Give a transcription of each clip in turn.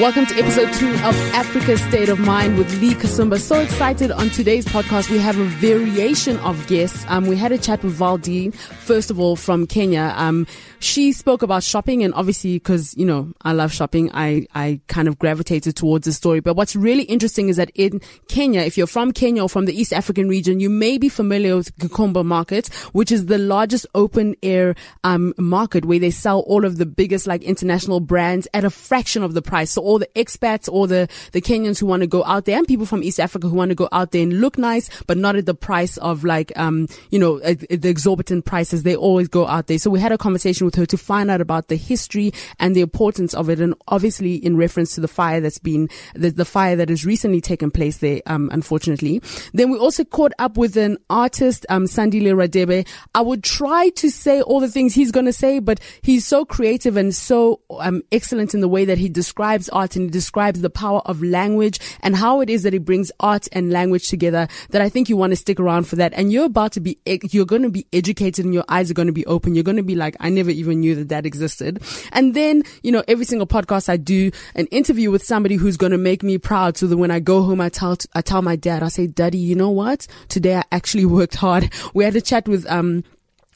Welcome to episode two of Africa's State of Mind with Lee Kasumba. So excited on today's podcast. We have a variation of guests. Um, we had a chat with Valdine, first of all, from Kenya. Um, she spoke about shopping and obviously because, you know, I love shopping, I, I kind of gravitated towards the story. But what's really interesting is that in Kenya, if you're from Kenya or from the East African region, you may be familiar with Gikomba Market, which is the largest open air, um, market where they sell all of the biggest like international brands at a fraction of the price. So all the expats or the, the Kenyans who want to go out there and people from East Africa who want to go out there and look nice, but not at the price of like, um, you know, the exorbitant prices. They always go out there. So we had a conversation with her to find out about the history and the importance of it. And obviously in reference to the fire that's been, the, the fire that has recently taken place there, um, unfortunately. Then we also caught up with an artist, um, Sandile Radebe. I would try to say all the things he's going to say, but he's so creative and so, um, excellent in the way that he describes art and he describes the power of language and how it is that he brings art and language together that I think you want to stick around for that. And you're about to be, you're going to be educated and your eyes are going to be open. You're going to be like, I never even knew that that existed. And then, you know, every single podcast I do an interview with somebody who's going to make me proud. So that when I go home, I tell, I tell my dad, I say, daddy, you know what? Today I actually worked hard. We had a chat with, um,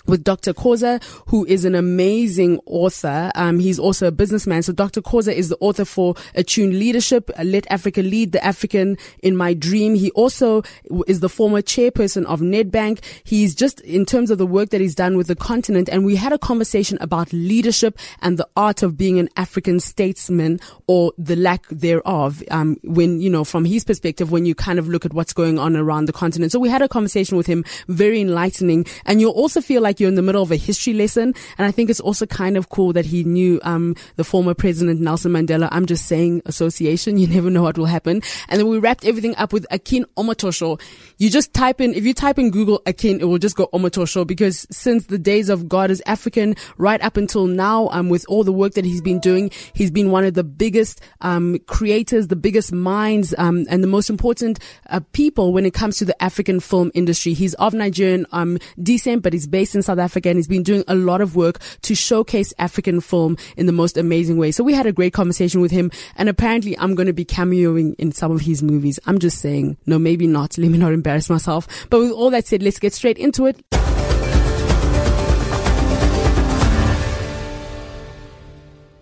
with Dr. Khoza, who is an amazing author. Um, he's also a businessman. So Dr. Khoza is the author for Attuned Leadership, Let Africa Lead, The African in My Dream. He also is the former chairperson of Nedbank. He's just in terms of the work that he's done with the continent. And we had a conversation about leadership and the art of being an African statesman or the lack thereof. Um, when, you know, from his perspective, when you kind of look at what's going on around the continent. So we had a conversation with him, very enlightening. And you'll also feel like like you're in the middle of a history lesson. And I think it's also kind of cool that he knew, um, the former president Nelson Mandela. I'm just saying association. You never know what will happen. And then we wrapped everything up with Akin Omotoso. You just type in, if you type in Google Akin, it will just go Omotoso because since the days of God is African right up until now, um, with all the work that he's been doing, he's been one of the biggest, um, creators, the biggest minds, um, and the most important, uh, people when it comes to the African film industry. He's of Nigerian, um, descent, but he's based in South Africa and he's been doing a lot of work to showcase African film in the most amazing way. So we had a great conversation with him and apparently I'm going to be cameoing in some of his movies. I'm just saying, no, maybe not. Let me not embarrass myself. But with all that said, let's get straight into it.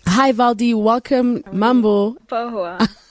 Hi Valdi, welcome. Mambo.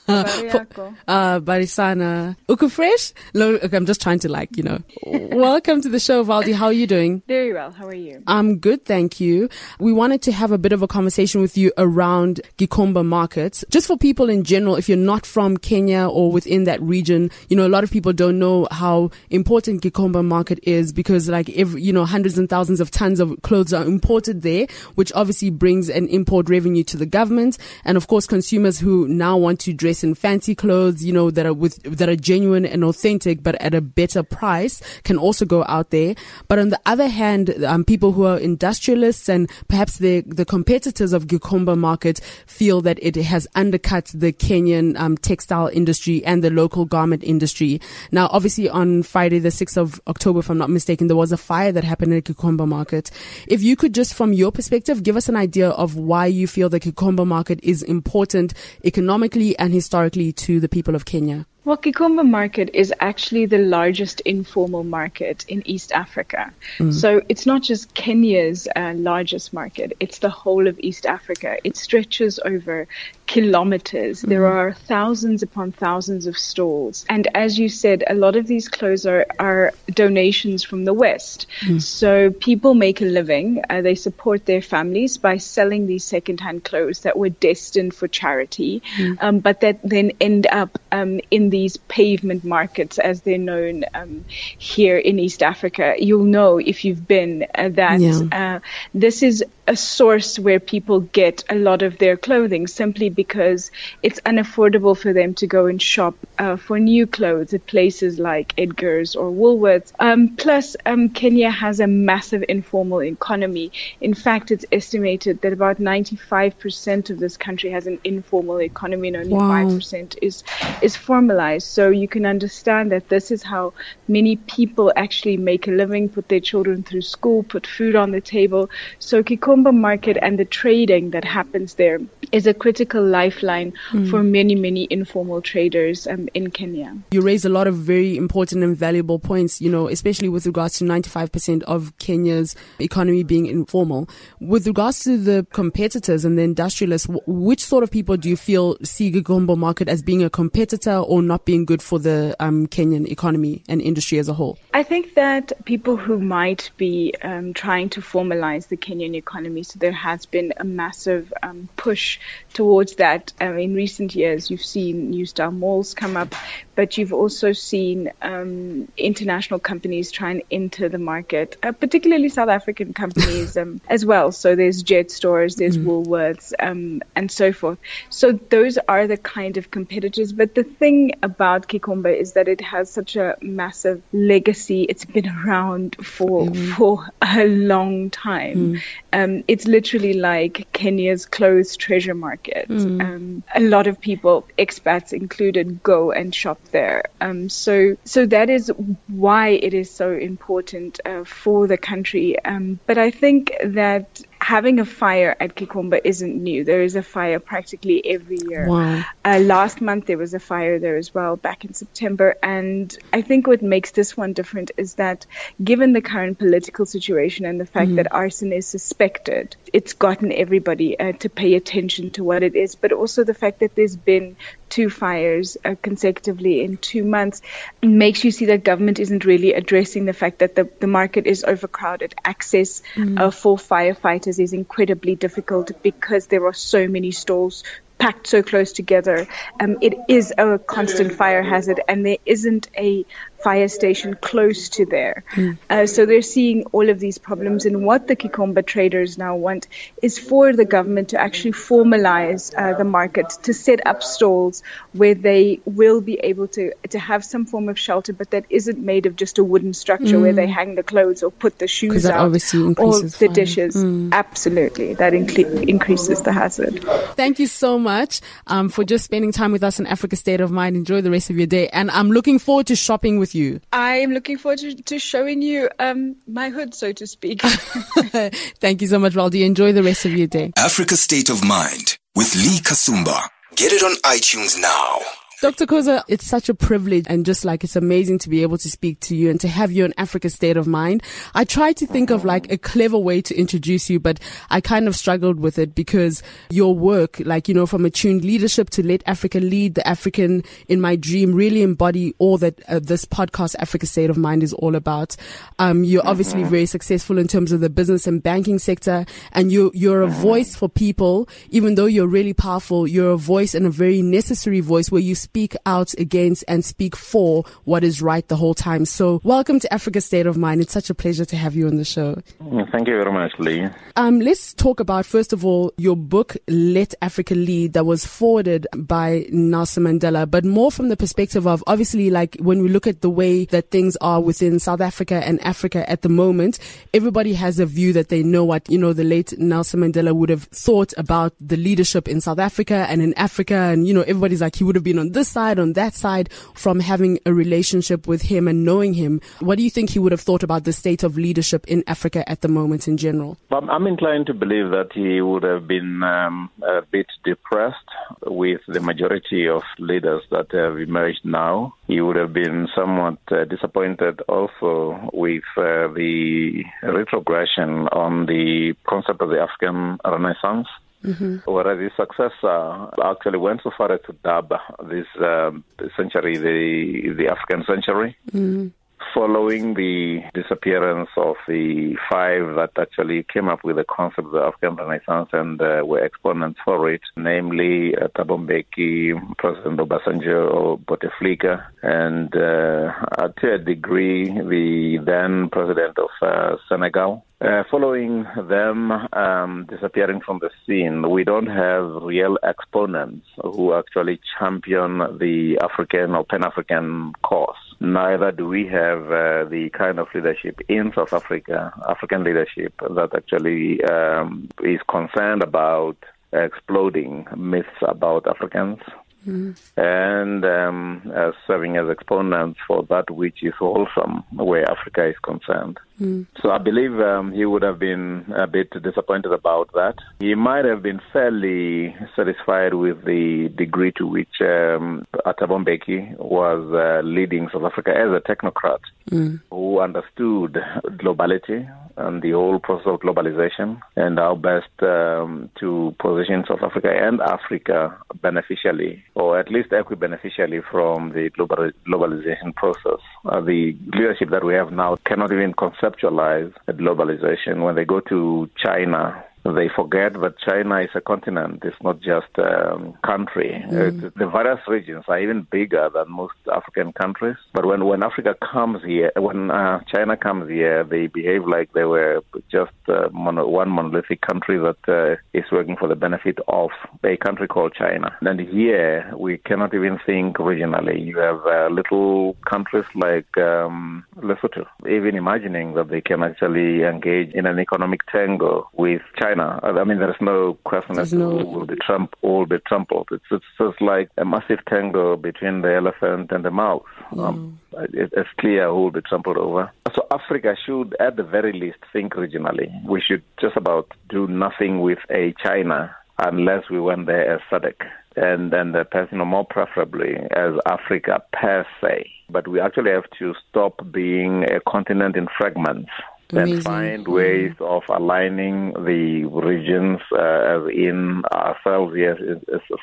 uh, Barisana. Uku fresh? No, okay, I'm just trying to like, you know. Welcome to the show, Valdi. How are you doing? Very well. How are you? I'm good, thank you. We wanted to have a bit of a conversation with you around Gikomba markets. Just for people in general, if you're not from Kenya or within that region, you know, a lot of people don't know how important Gikomba market is because like every, you know, hundreds and thousands of tons of clothes are imported there, which obviously brings an import revenue to the government. And of course, consumers who now want to dress dress in fancy clothes, you know, that are with, that are genuine and authentic, but at a better price can also go out there. But on the other hand, um, people who are industrialists and perhaps the, the competitors of Gikomba market feel that it has undercut the Kenyan, um, textile industry and the local garment industry. Now, obviously on Friday, the 6th of October, if I'm not mistaken, there was a fire that happened at Gikomba market. If you could just from your perspective, give us an idea of why you feel the Gikomba market is important economically and historically historically to the people of Kenya? Well, Gikomba market is actually the largest informal market in East Africa. Mm. So it's not just Kenya's uh, largest market, it's the whole of East Africa. It stretches over kilometers. Mm. There are thousands upon thousands of stalls. And as you said, a lot of these clothes are, are donations from the West. Mm. So people make a living. Uh, they support their families by selling these secondhand clothes that were destined for charity, mm. um, but that then end up um, in these pavement markets, as they're known um, here in East Africa, you'll know if you've been uh, that yeah. uh, this is a source where people get a lot of their clothing simply because it's unaffordable for them to go and shop uh, for new clothes at places like Edgar's or Woolworths. Um, plus, um, Kenya has a massive informal economy. In fact, it's estimated that about 95% of this country has an informal economy and only wow. 5% is, is formalized. So you can understand that this is how many people actually make a living, put their children through school, put food on the table. So Kiko Gikomba market and the trading that happens there is a critical lifeline mm. for many, many informal traders um, in Kenya. You raise a lot of very important and valuable points, you know, especially with regards to 95% of Kenya's economy being informal. With regards to the competitors and the industrialists, which sort of people do you feel see Gikomba market as being a competitor or not being good for the um, Kenyan economy and industry as a whole? I think that people who might be um, trying to formalize the Kenyan economy, so there has been a massive um, push towards that. Um, in recent years, you've seen new style malls come up, but you've also seen um, international companies try and enter the market, uh, particularly South African companies um, as well. So there's Jet stores, there's mm. Woolworths, um, and so forth. So those are the kind of competitors. But the thing about Gikomba is that it has such a massive legacy. It's been around for mm. for a long time. Mm. Um, it's literally like Kenya's closed treasure market. Mm. Um, a lot of people, expats included, go and shop there. Um, so, so that is why it is so important uh, for the country. Um, but I think that having a fire at Gikomba isn't new. There is a fire practically every year. Wow. Uh, last month there was a fire there as well, back in September. And I think what makes this one different is that given the current political situation and the fact mm-hmm. that arson is suspected, it's gotten everybody uh, to pay attention to what it is, but also the fact that there's been two fires uh, consecutively in two months makes you see that government isn't really addressing the fact that the, the market is overcrowded. Access mm. uh, for firefighters is incredibly difficult because there are so many stalls packed so close together. Um, it is a constant fire hazard, and there isn't a fire station close to there. Mm. Uh, so they're seeing all of these problems. And what the Gikomba traders now want is for the government to actually formalize uh, the market, to set up stalls where they will be able to, to have some form of shelter, but that isn't made of just a wooden structure mm. where they hmm. hang the clothes or put the shoes that out or the fire. dishes. Mm. Absolutely. That inc- increases the hazard. Thank you so much um, for just spending time with us in Africa State of Mind. Enjoy the rest of your day. And I'm looking forward to shopping with you? I am looking forward to, to showing you um, my hood, so to speak. Thank you so much, Valdi. Enjoy the rest of your day. Africa State of Mind with Lee Kasumba. Get it on iTunes now. Dr. Khoza, it's such a privilege and just like it's amazing to be able to speak to you and to have you in Africa State of Mind. I tried to think of like a clever way to introduce you, but I kind of struggled with it because your work, like, you know, from attuned leadership to let Africa lead, the African in my dream really embody all that uh, this podcast, Africa State of Mind is all about. Um, you're obviously mm-hmm. very successful in terms of the business and banking sector and you, you're a voice for people, even though you're really powerful, you're a voice and a very necessary voice where you speak out against and speak for what is right the whole time. So welcome to Africa State of Mind. It's such a pleasure to have you on the show. Thank you very much, Lee. Um, let's talk about, first of all, your book, Let Africa Lead, that was forwarded by Nelson Mandela, but more from the perspective of obviously like when we look at the way that things are within South Africa and Africa at the moment, everybody has a view that they know what, you know, the late Nelson Mandela would have thought about the leadership in South Africa and in Africa. And, you know, everybody's like, he would have been on this side, on that side, from having a relationship with him and knowing him. What do you think he would have thought about the state of leadership in Africa at the moment in general? I'm inclined to believe that he would have been um, a bit depressed with the majority of leaders that have emerged now. He would have been somewhat uh, disappointed also with uh, the retrogression on the concept of the African Renaissance. Mm-hmm. Whereas his successor actually went so far as to dub this um, century the the African century. Mm-hmm following the disappearance of the five that actually came up with the concept of the African Renaissance and uh, were exponents for it, namely uh, Thabo Mbeki, President Obasanjo, Bouteflika, and uh, to a degree the then president of uh, Senegal. Uh, following them um, disappearing from the scene, we don't have real exponents who actually champion the African or Pan African cause. Neither do we have uh, the kind of leadership in South Africa, African leadership, that actually um, is concerned about exploding myths about Africans mm. and um, as serving as exponents for that which is wholesome where Africa is concerned. Mm. So I believe um, he would have been a bit disappointed about that. He might have been fairly satisfied with the degree to which um, Mbeki was uh, leading South Africa as a technocrat mm. who understood globality and the whole process of globalization and how best um, to position South Africa and Africa beneficially, or at least equi-beneficially from the global, globalization process. Uh, the leadership that we have now cannot even conceptualize globalization. When they go to China, they forget that China is a continent. It's not just a country. Mm. the various regions are even bigger than most African countries. But when, when Africa comes here, when uh, China comes here, they behave like they were just uh, mono, one monolithic country that uh, is working for the benefit of a country called China. And here, we cannot even think regionally. You have uh, little countries like um, Lesotho, even imagining that they can actually engage in an economic tangle with China China. I mean, there is no question as to no... who will be, trump, will be trampled. It's, it's just like a massive tango between the elephant and the mouse. Mm. Um, it, it's clear who will be trampled over. So Africa should, at the very least, think regionally. We should just about do nothing with a China unless we went there as SADC and then the person more preferably as Africa per se. But we actually have to stop being a continent in fragments and find ways of aligning the regions uh, as in ourselves, yes,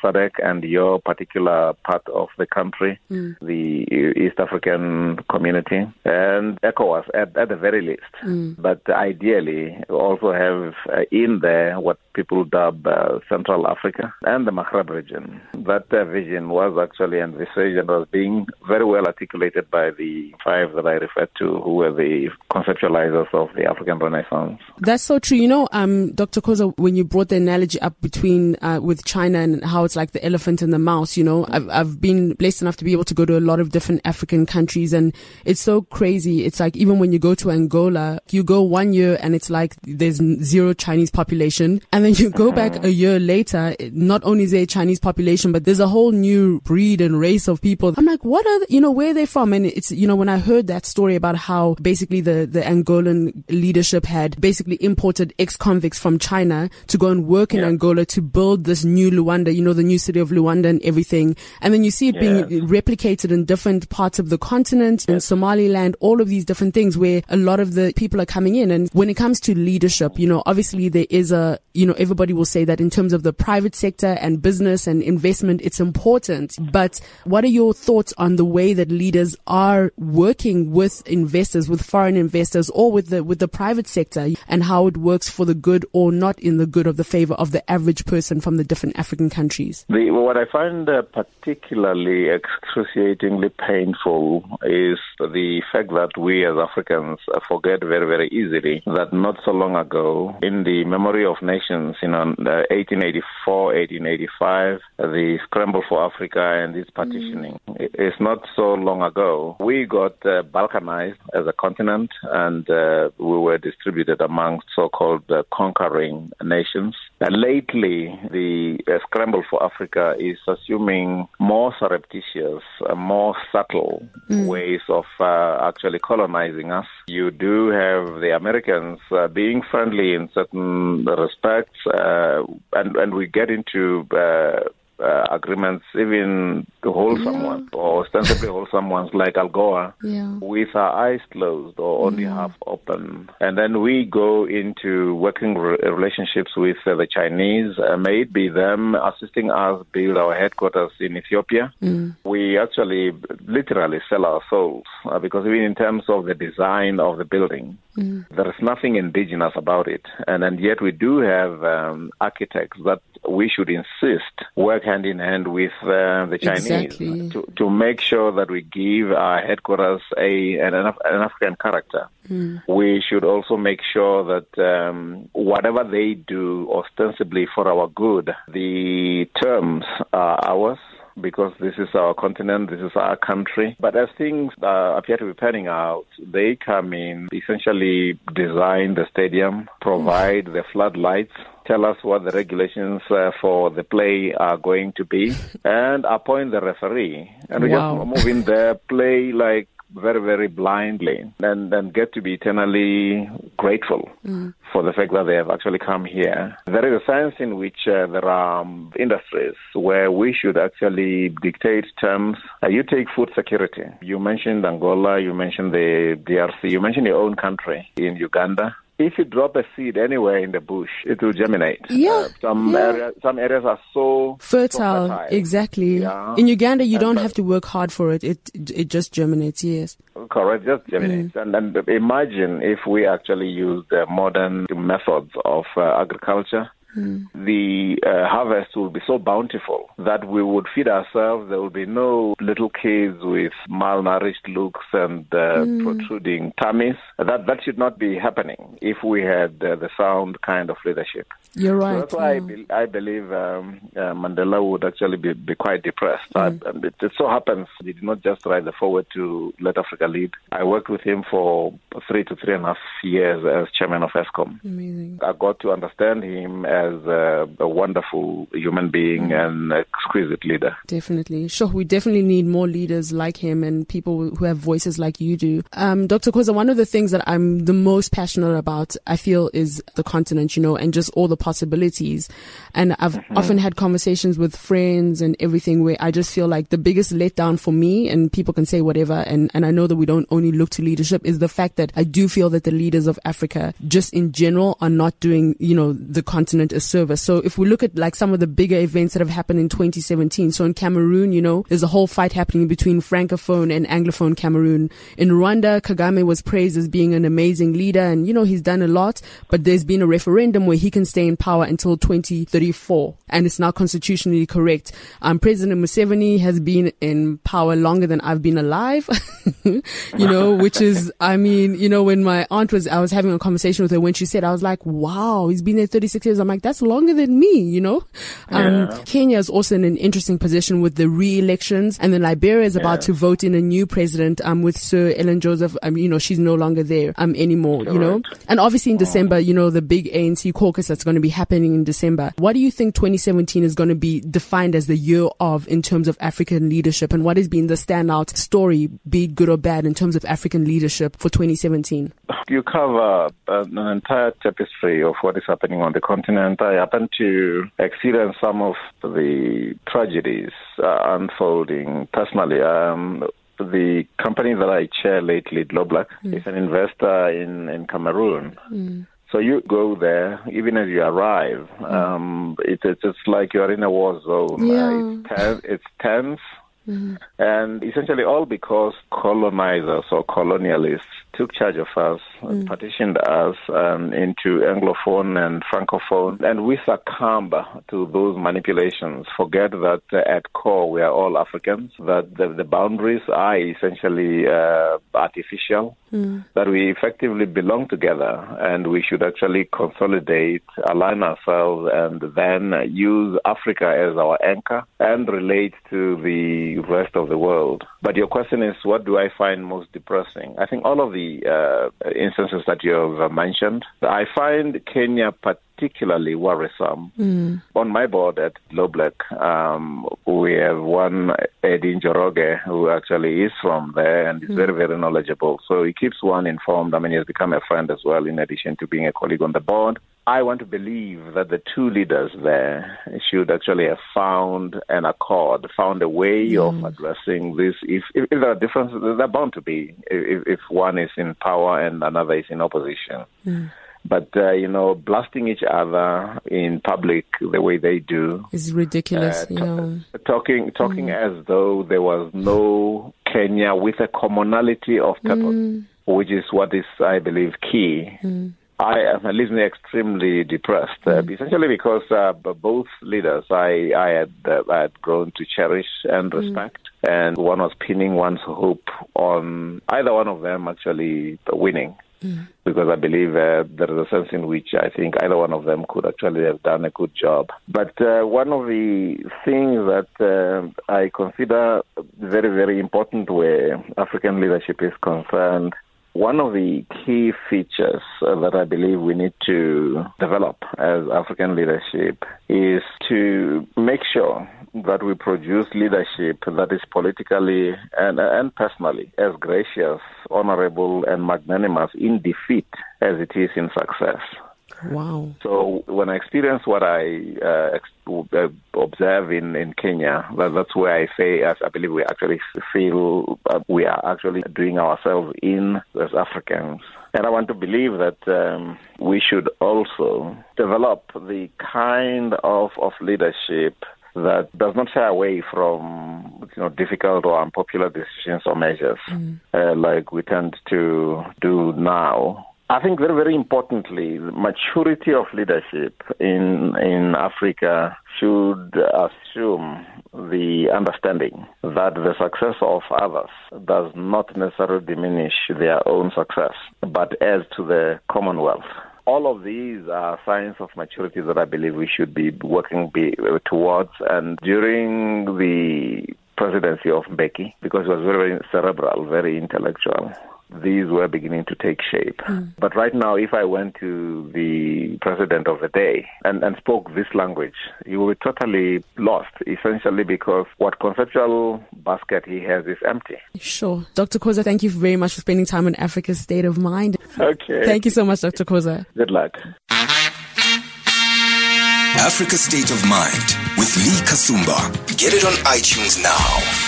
SADC and your particular part of the country, mm. the East African community, and ECOWAS at, at the very least. Mm. But ideally, also have uh, in there what people dub uh, Central Africa and the Maghreb region. That uh, vision was actually envisaged and was being very well articulated by the five that I referred to, who were the conceptualizers of the African Renaissance. That's so true. You know, um, Dr. Khoza, when you brought the analogy up between uh, with China and how it's like the elephant and the mouse, you know, I've, I've been blessed enough to be able to go to a lot of different African countries, and it's so crazy. It's like even when you go to Angola, you go one year and it's like there's zero Chinese population, and then you go back a year later, not only is there a Chinese population, but there's a whole new breed and race of people. I'm like, what are the, you know where they're from? And it's you know when I heard that story about how basically the the Angolan leadership had basically imported ex-convicts from China to go and work in yeah. Angola to build this new Luanda, you know, the new city of Luanda and everything. And then you see it yeah. being replicated in different parts of the continent, in Somaliland, all of these different things where a lot of the people are coming in. And when it comes to leadership, you know, obviously there is a, you know, everybody will say that in terms of the private sector and business and investment, it's important. But what are your thoughts on the way that leaders are working with investors, with foreign investors or with the, with the private sector and how it works for the good or not in the good of the favor of the average person from the different African countries? The, what I find uh, particularly excruciatingly painful is the fact that we as Africans uh, forget very, very easily that not so long ago, in the memory of nations, you know, 1884, 1885, the scramble for Africa and its partitioning, mm. it's not so long ago. We got uh, balkanized as a continent and uh, we were distributed amongst so-called uh, conquering nations. And lately, the uh, scramble for Africa is assuming more surreptitious, uh, more subtle mm. ways of uh, actually colonizing us. You do have the Americans uh, being friendly in certain respects, uh, and, and we get into uh, agreements, even to hold yeah. someone or ostensibly hold someone's like Algoa yeah. with our eyes closed or only yeah. half open. And then we go into working re- relationships with uh, the Chinese, uh, may it be them assisting us build our headquarters in Ethiopia. Mm. We actually literally sell our souls uh, because even in terms of the design of the building, mm. there is nothing indigenous about it. And, and yet we do have um, architects that we should insist work hand in hand with uh, the Chinese exactly. to, to make sure that we give our headquarters a an, an African character. Mm. We should also make sure that um, whatever they do ostensibly for our good, the terms are ours because this is our continent, this is our country. But as things uh, appear to be panning out, they come in, essentially design the stadium, provide the floodlights, tell us what the regulations uh, for the play are going to be, and appoint the referee. And we Wow. just move in there, play like very, very blindly, and then get to be eternally grateful for the fact that they have actually come here. There is a sense in which uh, there are um, industries where we should actually dictate terms. Uh, you take food security. You mentioned Angola, you mentioned the DRC, you mentioned your own country in Uganda. If you drop a seed anywhere in the bush, it will germinate. Yeah, Uh, some yeah. areas, some areas are so so Fertile, fertile. exactly. Yeah. In Uganda, you And don't have to work hard for it. It it just germinates. Yes. Correct, just germinates. And then imagine if we actually use the modern methods of uh, agriculture. The uh, harvest will be so bountiful that we would feed ourselves. There will be no little kids with malnourished looks and uh, protruding tummies. That that should not be happening if we had uh, the sound kind of leadership. You're right. So that's why I, be- I believe um, uh, Mandela would actually be, be quite depressed. I, it, it so happens he did not just write the foreword to Let Africa Lead. I worked with him for three to three and a half years as chairman of Eskom. Amazing. I got to understand him as a, a wonderful human being and exquisite leader. Definitely. Sure. We definitely need more leaders like him and people who have voices like you do. Um, Dr. Khoza, one of the things that I'm the most passionate about, I feel, is the continent, you know, and just all the possibilities. And I've mm-hmm. often had conversations with friends and everything where I just feel like the biggest letdown for me, and people can say whatever, and, and I know that we don't only look to leadership, is the fact that I do feel that the leaders of Africa, just in general, are not doing, you know, the continent a service. So if we look at like some of the bigger events that have happened in 2017, so in Cameroon, you know, there's a whole fight happening between Francophone and Anglophone Cameroon. In Rwanda, Kagame was praised as being an amazing leader and, you know, he's done a lot, but there's been a referendum where he can stay in power until 2034 and it's now constitutionally correct. Um, President Museveni has been in power longer than I've been alive, you know, which is, I mean, you know, when my aunt was, I was having a conversation with her when she said, I was like, wow, he's been there 36 years. I'm like, that's longer than me, you know? Um, Yeah. Kenya is also in an interesting position with the re-elections and then Liberia is about Yeah. to vote in a new president, um, with Sir Ellen Joseph. Um, you know, she's no longer there, um, anymore, you know? And obviously in December, you know, the big ANC caucus that's going to be happening in December. What do you think 2017 is going to be defined as the year of in terms of African leadership? And what has been the standout story, be it good or bad, in terms of African leadership for 2017? You cover uh, an entire tapestry of what is happening on the continent. I happen to experience some of the tragedies uh, unfolding personally. Um, the company that I chair lately, Globeleq, is an investor in, in Cameroon. So you go there, even as you arrive, um, it, it's it's like you're in a war zone. Yeah. Uh, it's, ten, it's tense. And essentially, all because colonizers or colonialists took charge of us, and partitioned us um, into Anglophone and Francophone, and we succumb to those manipulations. Forget that at core we are all Africans, that the, the boundaries are essentially uh, artificial, that we effectively belong together, and we should actually consolidate, align ourselves, and then use Africa as our anchor and relate to the rest of the world. But your question is, what do I find most depressing? I think all of the uh, instances that you have uh, mentioned, I find Kenya particularly worrisome. On my board at Globeleq, um, we have one Eddie Njoroge who actually is from there and is very, very knowledgeable. So he keeps one informed. I mean, he has become a friend as well, in addition to being a colleague on the board. I want to believe that the two leaders there should actually have found an accord, found a way of addressing this. If, if, there are differences, there are bound to be if, if one is in power and another is in opposition. But, uh, you know, blasting each other in public the way they do, is ridiculous, uh, you ta- know. talking talking as though there was no Kenya with a commonality of purpose, which is what is, I believe, key. I am me extremely depressed, uh, essentially because uh, both leaders I I had uh, I had grown to cherish and respect, and one was pinning one's hope on either one of them actually winning. mm. because I believe uh, there is a sense in which I think either one of them could actually have done a good job. But uh, one of the things that uh, I consider very, very important where African leadership is concerned one of the key features uh, that I believe we need to develop as African leadership is to make sure that we produce leadership that is politically and, and personally as gracious, honorable, and magnanimous in defeat as it is in success. Wow. So when I experience what I uh, uh, observe in, in Kenya, that, that's where I say, as I believe we actually feel uh, we are actually doing ourselves in as Africans. And I want to believe that um, we should also develop the kind of, of leadership that does not shy away from you know difficult or unpopular decisions or measures mm. uh, like we tend to do now I think very, very importantly, the maturity of leadership in in Africa should assume the understanding that the success of others does not necessarily diminish their own success, but adds to the commonwealth. All of these are signs of maturity that I believe we should be working be, towards. And during the presidency of Mbeki, because it was very cerebral, very intellectual, these were beginning to take shape. Mm. But right now, if I went to the president of the day and, and spoke this language, he would be totally lost, essentially because what conceptual basket he has is empty. Sure. Dr. Khoza, thank you very much for spending time on Africa's State of Mind. Okay. Thank you so much, Dr. Khoza. Good luck. Africa State of Mind with Lee Kasumba. Get it on iTunes now.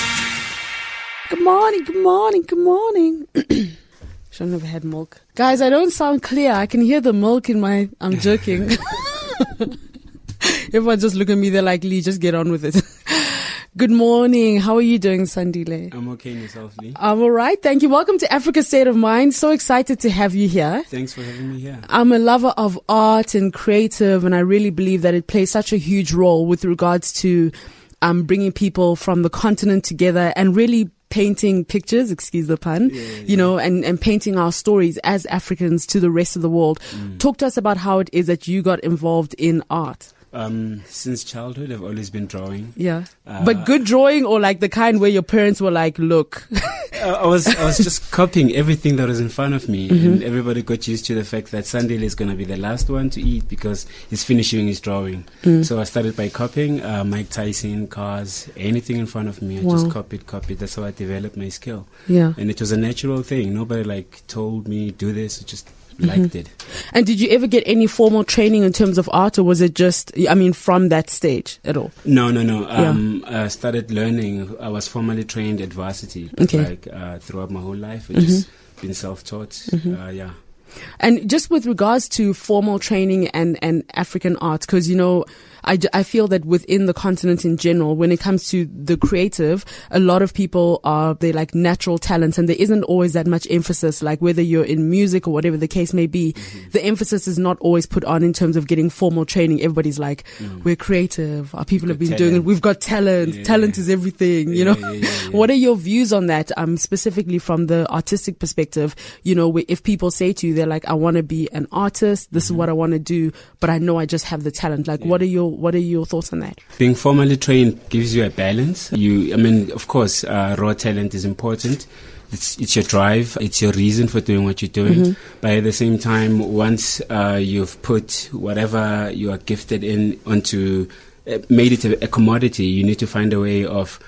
Good morning, good morning, good morning. Shouldn't have had milk. Guys, I don't sound clear. I can hear the milk in my. I'm joking. Everyone just look at me. They're like, Lee, just get on with it. Good morning. How are you doing, Sandile? I'm okay, yourself, Lee. I'm all right. Thank you. Welcome to Africa State of Mind. So excited to have you here. Thanks for having me here. I'm a lover of art and creative, and I really believe that it plays such a huge role with regards to um, bringing people from the continent together and really painting pictures, excuse the pun, yeah, yeah. you know, and, and painting our stories as Africans to the rest of the world. Mm. Talk to us about how it is that you got involved in art. Um, since childhood, I've always been drawing. Yeah, uh, but good drawing, or like the kind where your parents were like, "Look." I was I was just copying everything that was in front of me, mm-hmm. and everybody got used to the fact that Sunday is going to be the last one to eat because he's finishing his drawing. Mm. So I started by copying uh, Mike Tyson, cars, anything in front of me. I wow. just copied, copied. That's how I developed my skill. Yeah, and it was a natural thing. Nobody like told me do this. It just liked mm-hmm. it. And did you ever get any formal training in terms of art, or was it just, I mean, from that stage at all? No, no, no. Um. I started learning. I was formally trained at varsity, okay. like uh, throughout my whole life. I've mm-hmm. just been self-taught. Mm-hmm. Uh, yeah. And just with regards to formal training and, and African art, because, you know, I, I feel that within the continent in general, when it comes to the creative, a lot of people are, they're like natural talents and there isn't always that much emphasis, like whether you're in music or whatever the case may be, mm-hmm. the emphasis is not always put on in terms of getting formal training. Everybody's like, mm. we're creative. Our people have been talent. doing it. We've got talent. Yeah, talent is everything, you know? Yeah, what are your views on that? Um, specifically from the artistic perspective, you know, if people say to you, they're like, I want to be an artist. This mm-hmm. is what I want to do, but I know I just have the talent. Like, what are your what are your thoughts on that? Being formally trained gives you a balance. You, I mean, of course, uh, raw talent is important. It's, it's your drive, it's your reason for doing what you're doing. Mm-hmm. But at the same time, once uh, you've put whatever you are gifted in onto, uh, made it a, a commodity, you need to find a way of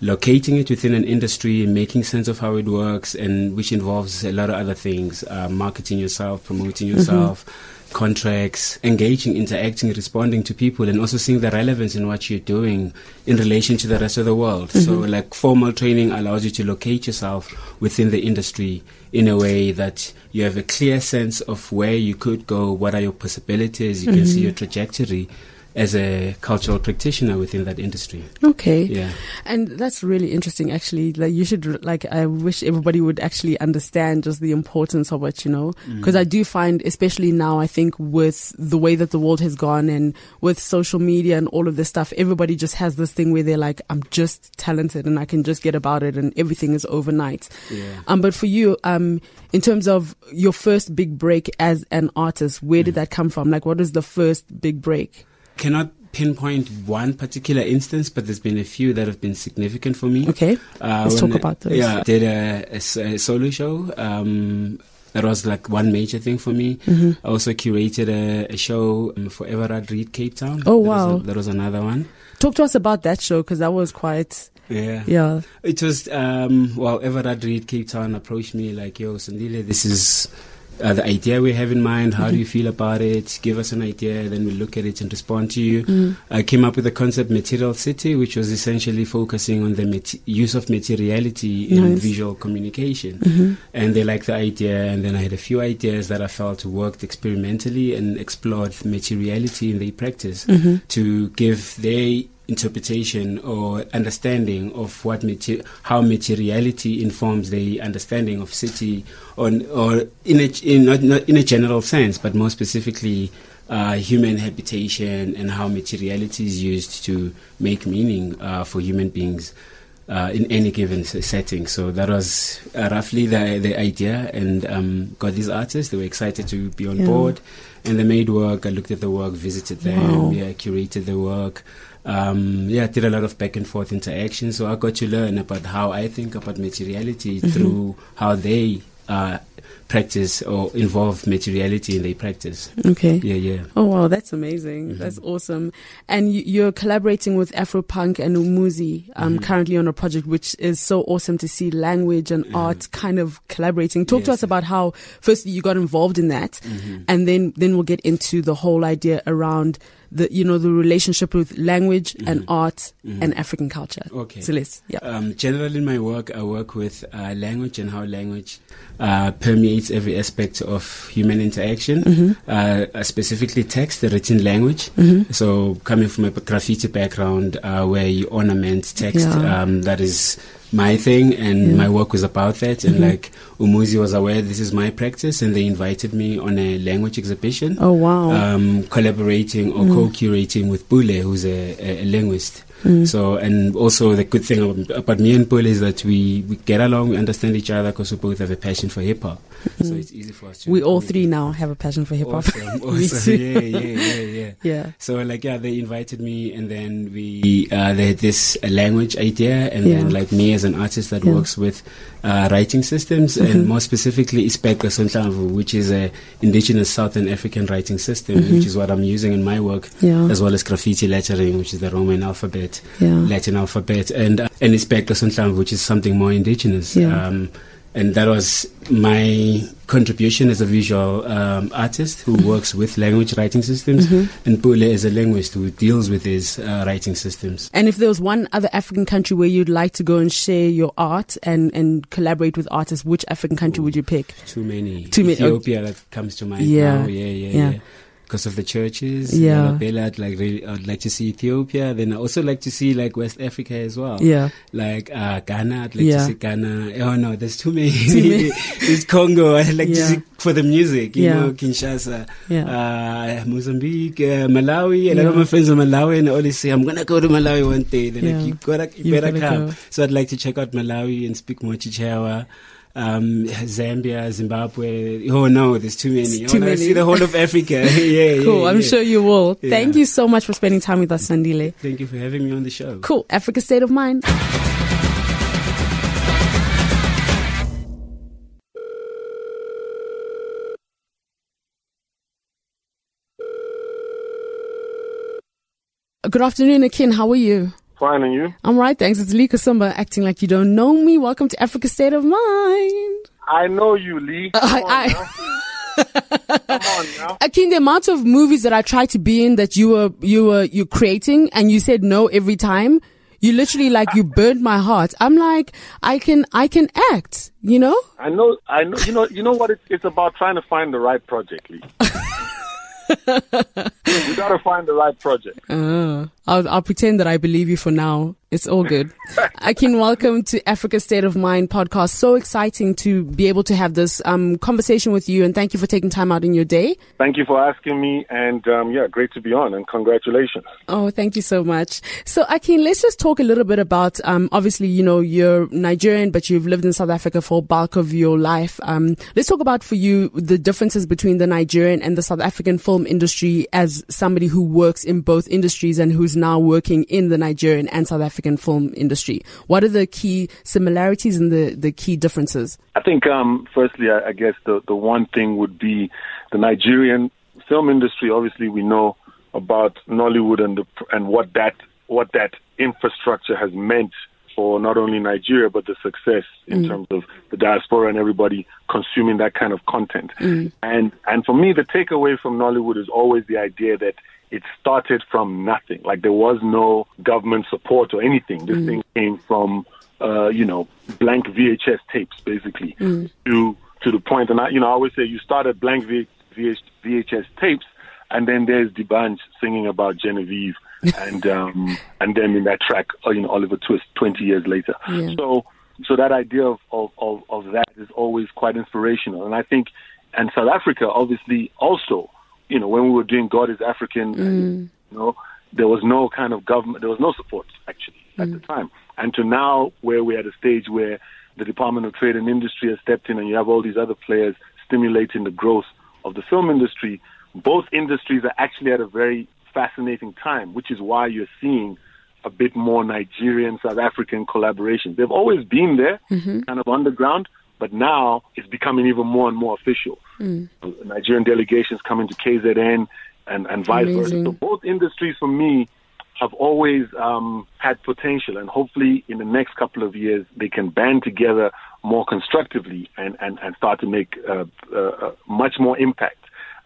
locating it within an industry and making sense of how it works and which involves a lot of other things uh, marketing yourself promoting yourself mm-hmm contracts, engaging, interacting, responding to people, and also seeing the relevance in what you're doing in relation to the rest of the world. Mm-hmm. So, like, formal training allows you to locate yourself within the industry in a way that you have a clear sense of where you could go, what are your possibilities, you mm-hmm. can see mm-hmm. your trajectory as a cultural practitioner within that industry. Okay. Yeah. And that's really interesting, actually. Like, you should, like, I wish everybody would actually understand just the importance of it, you know? Because Mm. I do find, especially now, I think with the way that the world has gone and with social media and all of this stuff, everybody just has this thing where they're like, I'm just talented and I can just get about it and everything is overnight. Yeah. Um, but for you, um, in terms of your first big break as an artist, where Mm. did that come from? Like, what was the first big break? Cannot pinpoint one particular instance, but there's been a few that have been significant for me. Okay. Uh, Let's talk about those. Yeah, I did a solo show. Um, that was like one major thing for me. Mm-hmm. I also curated a, a show um, for Everard Read Cape Town. Oh, That was a- wow. that was another one. Talk to us about that show because that was quite, Yeah. yeah. It was, um, well, Everard Read Cape Town approached me like, yo, Sandile, this is uh, the idea we have in mind. How do you mm-hmm. feel about it? Give us an idea, then we look at it and respond to you. Mm. I came up with the concept Material City, which was essentially focusing on the mate- use of materiality in Nice. visual communication. Mm-hmm. And they liked the idea, and then I had a few ideas that I felt worked experimentally and explored materiality in their practice mm-hmm. to give their interpretation or understanding of what mater- how materiality informs the understanding of city on or in a in not, not in a general sense but more specifically uh, human habitation and how materiality is used to make meaning uh, for human beings uh, in any given setting. So that was uh, roughly the the idea, and um, got these artists. They were excited to be on Yeah. board, and they made work. I looked at the work, visited them, Wow. yeah, curated the work. Um, yeah, did a lot of back and forth interaction. So I got to learn about how I think about materiality Mm-hmm. through how they uh, practice or involve materiality in their practice. Okay. Yeah, yeah. Oh wow, that's amazing. That's awesome. And you, you're collaborating with Afropunk and Umuzi um, currently on a project, which is so awesome to see language and art kind of collaborating. Talk to us about how firstly you got involved in that, and then then we'll get into the whole idea around the you know the relationship with language and art and African culture. Okay. So let's yeah. Um, generally, in my work, I work with uh, language and how language uh, permeates every aspect of human interaction, Mm-hmm. uh, specifically text, the written language. So, coming from a graffiti background uh, where you ornament text, Yeah. um, that is my thing, and my work was about that. And Mm-hmm. like Umuzi was aware this is my practice, and they invited me on a language exhibition. Oh wow. Um, collaborating or co-curating with Bule, who's a, a, a linguist. So, and also the good thing about, about me and Bule is that we, we get along, we understand each other because we both have a passion for hip hop. So it's easy for us to. we all three now have a passion for hip hop. Awesome, awesome. yeah, yeah, yeah, yeah. Yeah. So like yeah, they invited me, and then we uh, they had this uh, language idea, and then like me as an artist that Yeah. Mm-hmm. works with uh, writing systems, and more specifically Isibheqe Sohlamvu, which is a indigenous Southern African writing system, which is what I'm using in my work, Mm-hmm. Yeah. as well as graffiti lettering, which is the Roman alphabet, Yeah. Latin alphabet, and uh, and Isibheqe Sohlamvu, which is something more indigenous. Yeah. Um, and that was my contribution as a visual um, artist who Mm-hmm. works with language writing systems, and Pule is a linguist who deals with his uh, writing systems. And if there was one other African country where you'd like to go and share your art and, and collaborate with artists, which African country would you pick? Too many. Too many- Ethiopia that comes to mind Yeah, now. Yeah, yeah, yeah. yeah. Because of the churches. Yeah. Bella, I'd like really, I'd like to see Ethiopia. Then I also like to see like West Africa as well. Yeah. Like uh, Ghana, I'd like Yeah. to see Ghana. Oh no, there's too many. many. there's Congo. I'd like Yeah. to see for the music. You Yeah. know, Kinshasa. Yeah. Uh, Mozambique, uh, Malawi. A lot Yeah. of my friends are Malawi, and they always say, "I'm gonna go to Malawi one day." They're Yeah. like, "You gotta, you, You better come." go. So I'd like to check out Malawi and speak more Chichewa. Um, Zambia, Zimbabwe. Oh no, there's too many. It's I too to many. see the whole of Africa. yeah, Cool. yeah, I'm yeah. sure you will. Yeah. Thank you so much for spending time with us, Sandile. Thank you for having me on the show. Cool. Africa State of Mind. Good afternoon, Akin. How are you? Fine, and you? I'm right, thanks. It's Lee Kasumba acting like you don't know me. Welcome to Africa State of Mind. I know you, Lee. Uh, Come I- on I- now. Come on now. Akin, the amount of movies that I tried to be in that you were you were you creating and you said no every time. You literally like you burned my heart. I'm like, I can I can act, you know? I know, I know. You know, you know what? It's, it's about trying to find the right project, Lee. we got to find the right project. Uh, I'll, I'll pretend that I believe you for now. It's all good. Akin, welcome to Africa State of Mind podcast. So exciting to be able to have this um, conversation with you, and thank you for taking time out in your day. Thank you for asking me, and um, yeah, great to be on, and congratulations. Oh, thank you so much. So, Akin, let's just talk a little bit about. Um, obviously, you know, you're Nigerian, but you've lived in South Africa for bulk of your life. Um, let's talk about for you the differences between the Nigerian and the South African film industry as somebody who works in both industries and who's now working in the Nigerian and South African film industry. What are the key similarities and the, the key differences? I think, um, firstly, I, I guess the, the one thing would be the Nigerian film industry. Obviously, we know about Nollywood and the, and what that what that infrastructure has meant for not only Nigeria but the success in mm. terms of the diaspora and everybody consuming that kind of content. Mm. And and for me, the takeaway from Nollywood is always the idea that it started from nothing. Like there was no government support or anything. This mm. thing came from uh, you know blank VHS tapes basically Mm. to to the point. And I you know I always say you start at blank v- VH, VHS tapes, and then there's D'banj singing about Genevieve. and um, and then in that track, uh, you know, Oliver Twist, twenty years later. Yeah. So so that idea of, of, of, of that is always quite inspirational. And I think, and South Africa, obviously, also, you know, when we were doing God is African, and, mm. you know, there was no kind of government, there was no support actually at the mm. time. And to now, where we're at a stage where the Department of Trade and Industry has stepped in, and you have all these other players stimulating the growth of the film industry, both industries are actually at a very fascinating time, which is why you're seeing a bit more Nigerian South African collaboration. They've always been there, mm-hmm. kind of underground, but now it's becoming even more and more official. Nigerian delegations coming to KZN and, and vice Amazing. versa. So both industries for me have always um, had potential, and hopefully in the next couple of years they can band together more constructively and, and, and start to make uh, uh, uh, much more impact.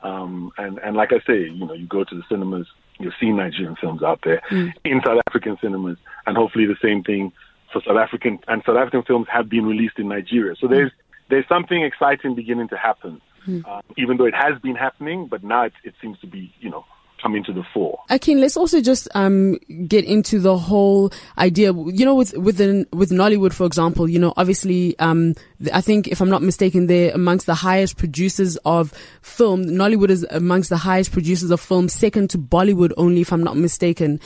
Um, and, and like I say, you know, you go to the cinemas, you'll see Nigerian films out there in South African cinemas, and hopefully the same thing for South African and South African films have been released in Nigeria. So there's there's something exciting beginning to happen, uh, even though it has been happening, but now it, it seems to be, you know, coming to the fore. Akin, let's also just um, get into the whole idea. You know, with with with Nollywood, for example, you know, obviously, um, I think if I'm not mistaken, they're amongst the highest producers of film. Nollywood is amongst the highest producers of film, second to Bollywood only, if I'm not mistaken.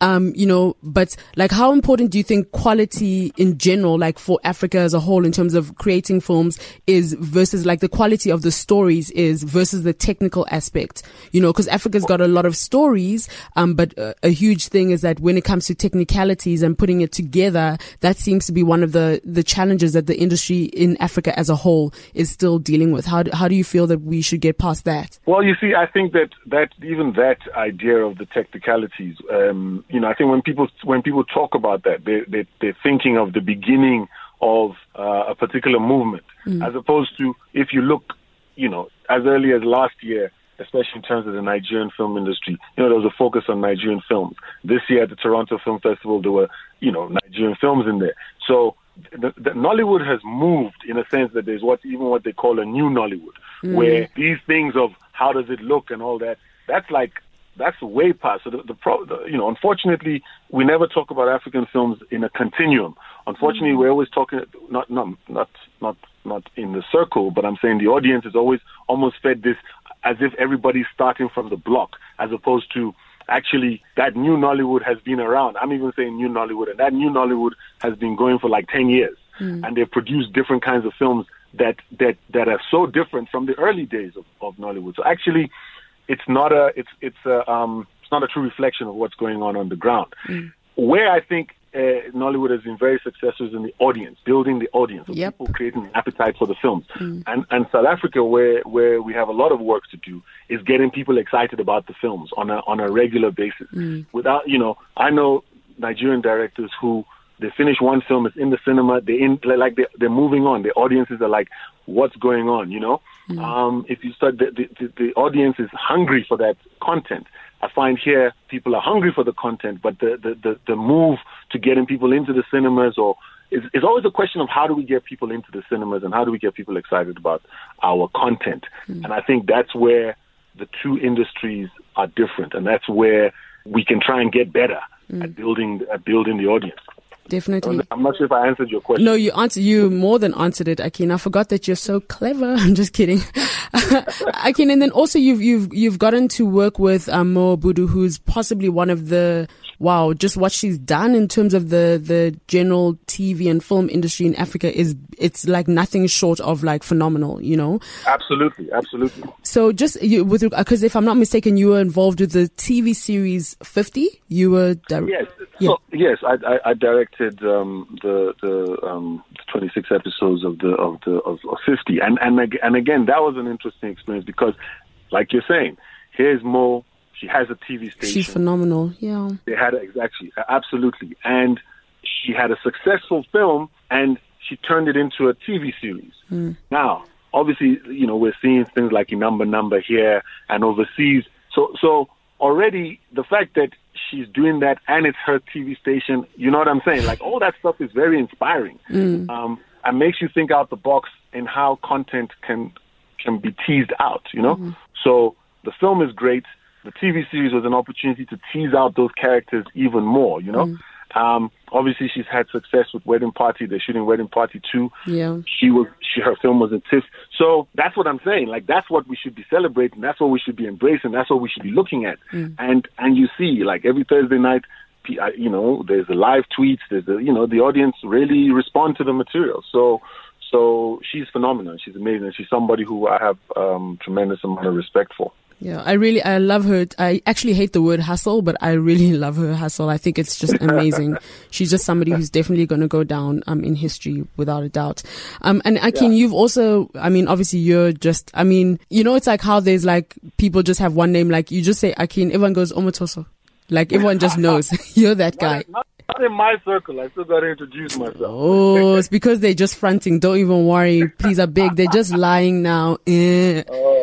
Um, you know, but like, how important do you think quality in general, like for Africa as a whole, in terms of creating films, is versus like the quality of the stories is versus the technical aspect? You know, because Africa's got a lot of stories, um, but uh, a huge thing is that when it comes to technicalities and putting it together, that seems to be one of the the challenges that the industry in Africa as a whole is still dealing with. How do, how do you feel that we should get past that? Well, you see, I think that that even that idea of the technicalities, um, you know, I think when people when people talk about that, they, they they're thinking of the beginning of uh, a particular movement, as opposed to if you look, you know, as early as last year. Especially in terms of the Nigerian film industry, you know, there was a focus on Nigerian films. This year at the Toronto Film Festival, there were, you know, Nigerian films in there. So the, the Nollywood has moved in a sense that there's what even what they call a new Nollywood, hmm. where these things of how does it look and all that, that's like that's way past. So the, the, pro, the you know, unfortunately, we never talk about African films in a continuum. Unfortunately, hmm. we're always talking not not not not not in the circle, but I'm saying the audience is always almost fed this as if everybody's starting from the block, as opposed to actually that new Nollywood has been around. I'm even saying new Nollywood, and that new Nollywood has been going for like 10 years, and they've produced different kinds of films that that that are so different from the early days of, of Nollywood. So actually, it's not a it's it's a um it's not a true reflection of what's going on on the ground. Where I think uh, Nollywood has been very successful in the audience, building the audience, of Yep. people creating an appetite for the films. And and South Africa, where where we have a lot of work to do, is getting people excited about the films on a on a regular basis. Without you know, I know Nigerian directors who they finish one film, it's in the cinema, they in like they they're moving on. The audiences are like, what's going on? You know, um, if you start, the the the audience is hungry for that content. I find here people are hungry for the content, but the, the, the, the move to getting people into the cinemas or is, is always a question of how do we get people into the cinemas and how do we get people excited about our content. And I think that's where the two industries are different, and that's where we can try and get better Mm. at building at building the audience. Definitely. I'm not sure if I answered your question. No, you answered. You more than answered it, Akin. I forgot that you're so clever. I'm just kidding, Akin. And then also you've you've you've gotten to work with um, Mo Abudu, who's possibly one of the wow, just what she's done in terms of the the general TV and film industry in Africa is it's like nothing short of like phenomenal. You know. Absolutely, absolutely. So just you with because if I'm not mistaken, you were involved with the TV series 50. You were dir- Yes. Yeah. So, yes, I, I, I directed um, the the um, 26 episodes of the of the of, of 50, and and and again that was an interesting experience because, like you're saying, here's Mo. She has a TV station. she's phenomenal. Yeah. They had a, exactly, absolutely, and she had a successful film, and she turned it into a TV series. Now, obviously, you know, we're seeing things like number number here and overseas. So, so already the fact that she's doing that and it's her TV station, you know what I'm saying? Like all that stuff is very inspiring, mm. um, and makes you think out the box in how content can can be teased out. You know, mm-hmm. so the film is great. The TV series was an opportunity to tease out those characters even more. You know. Mm. Um, obviously, she's had success with Wedding Party. They're shooting Wedding Party 2 Yeah. she was she her film was in TIFF. So that's what I'm saying. Like that's what we should be celebrating. That's what we should be embracing. That's what we should be looking at. And and you see, like every Thursday night, you know, there's the live tweets. There's the you know the audience really respond to the material. So so she's phenomenal. She's amazing. She's somebody who I have um, tremendous amount of respect for. Yeah, I really, I love her. I actually hate the word hustle, but I really love her hustle. I think it's just amazing. She's just somebody who's definitely going to go down, um, in history without a doubt. Um, and Akin, you've also, I mean, obviously you're just, I mean, you know, it's like how there's like, people just have one name, like you just say Akin, everyone goes Omotoso. Like everyone just knows you're that guy. Not, not in my circle. I still got to introduce myself. Oh, it's because they're just fronting. Don't even worry. Please, are big. They're just lying now. Eh.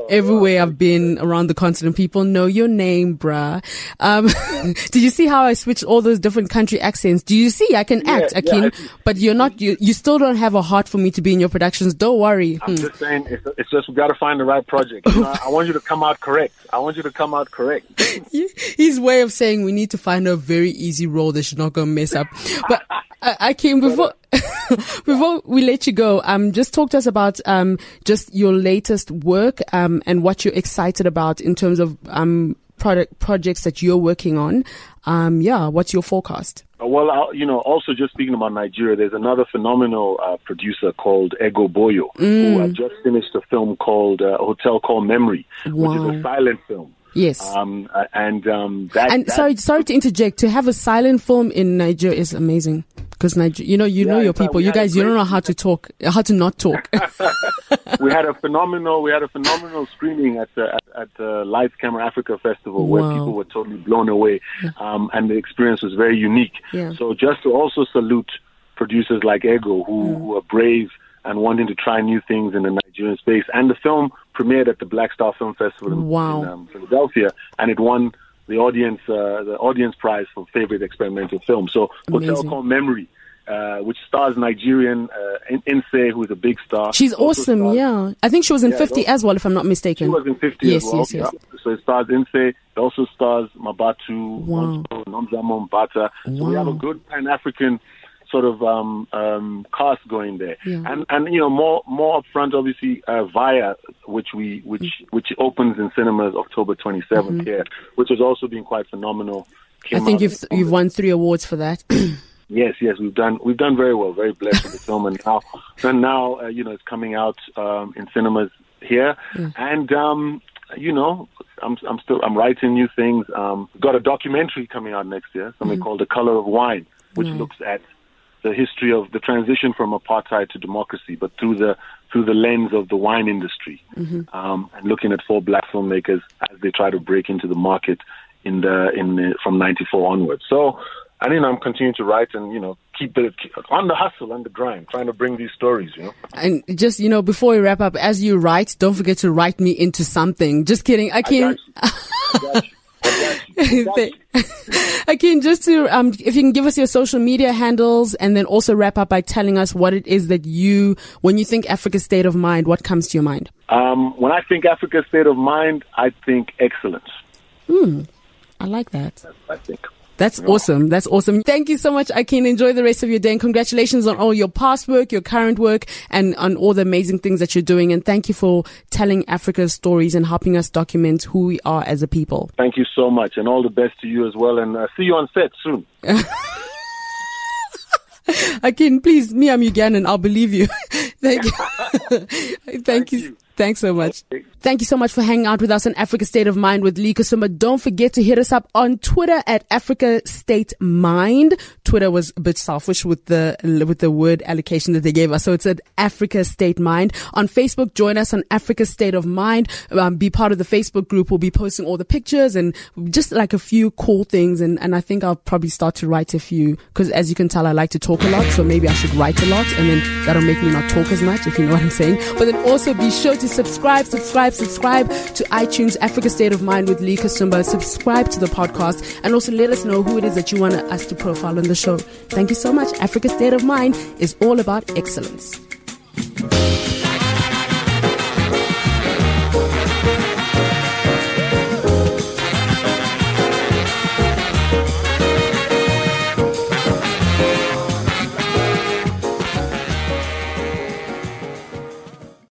Everywhere I've been around the continent, people know your name, bruh. Um, did you see how I switched all those different country accents? Do you see? I can act, yeah, Akin, I see. but you're not, you, you still don't have a heart for me to be in your productions. Don't worry. I'm just saying, it's, it's just we got to find the right project. You know, I want you to come out correct. I want you to come out correct. his way of saying we need to find a very easy role that she's not to mess up. But Came before before we let you go. Um, just talk to us about um just your latest work um and what you're excited about in terms of um product projects that you're working on. Um, yeah, what's your forecast? Uh, Well, i you know, also just speaking about Nigeria, there's another phenomenal uh, producer called Ego Boyo, who uh, just finished a film called uh, Hotel Called Memory, which is a silent film. Yes. Um, uh, and um, that, and that- sorry, sorry to interject. To have a silent film in Nigeria is amazing because Niger, you know, you know your people. You guys, you don't know how to talk, how to not talk. we had a phenomenal we had a phenomenal screening at the at, at the Lights Camera Africa Festival where Wow. people were totally blown away, um, and the experience was very unique. Yeah. So just to also salute producers like Ego who, Mm. who are brave and wanting to try new things in the Nigerian space. And the film premiered at the Black Star Film Festival in, Wow. in um, Philadelphia, and it won the audience uh, the audience prize for favorite experimental film. So Hotel Amazing. Called Memory. Uh, which stars Nigerian uh, Nse, who is a big star. She's Also awesome, stars- yeah. I think she was in Yeah, 50 those- as well, if I'm not mistaken. she was in 50 yes, as well. yes, yes. yeah. So it stars Nse. It also stars Mabatu, Wow. Nomzamo Mbatha. So we have a good Pan African sort of um, um, cast going there. Yeah. And and you know more more upfront, obviously uh, Vaya, which we which which opens in cinemas October 27th here, which has also been quite phenomenal. Mm-hmm. I think you've you've won three awards for that. Yes, yes, we've done we've done very well. Very blessed with the film, and now and now uh, you know it's coming out um, in cinemas here, and um, you know I'm I'm still I'm writing new things. Um, got a documentary coming out next year, something called The Color of Wine, which looks at the history of the transition from apartheid to democracy, but through the through the lens of the wine industry, um, and looking at four black filmmakers as they try to break into the market in the in the, from '94 onwards. So, I mean, I'm continuing to write and you know keep keep, on the hustle and the grind, trying to bring these stories. You know, and just, you know, before we wrap up, as you write, don't forget to write me into something. Just kidding. I I can. I Akin, just to, um, if you can give us your social media handles and then also wrap up by telling us what it is that you, when you think Africa's state of mind, what comes to your mind? Um, when I think Africa's state of mind, I think excellence. Hmm. I like that. I think. That's awesome. That's awesome. Thank you so much, Akin. Enjoy the rest of your day and congratulations on all your past work, your current work, and on all the amazing things that you're doing. And thank you for telling Africa's stories and helping us document who we are as a people. Thank you so much, and all the best to you as well. And uh, see you on set soon. Akin, please, me, I'm Ugandan. I'll believe you. Thank you. Thank, Thank you. you. Thanks so much. Thank you so much for hanging out with us on Africa State of Mind with Lee Kasumba. Don't forget to hit us up on Twitter at Africa State Mind. Twitter was a bit selfish with the with the word allocation that they gave us, so it's at Africa State Mind. On Facebook, join us on Africa State of Mind. Um, be part of the Facebook group. We'll be posting all the pictures and just like a few cool things. And and I think I'll probably start to write a few because as you can tell, I like to talk a lot, so maybe I should write a lot, and then that'll make me not talk as much, if you know what I'm saying. But then also be sure to subscribe, subscribe subscribe to iTunes Africa State of Mind with Lee Kasumba. Subscribe to the podcast and also let us know who it is that you want us to profile on the show. Thank you so much. Africa State of Mind is all about excellence.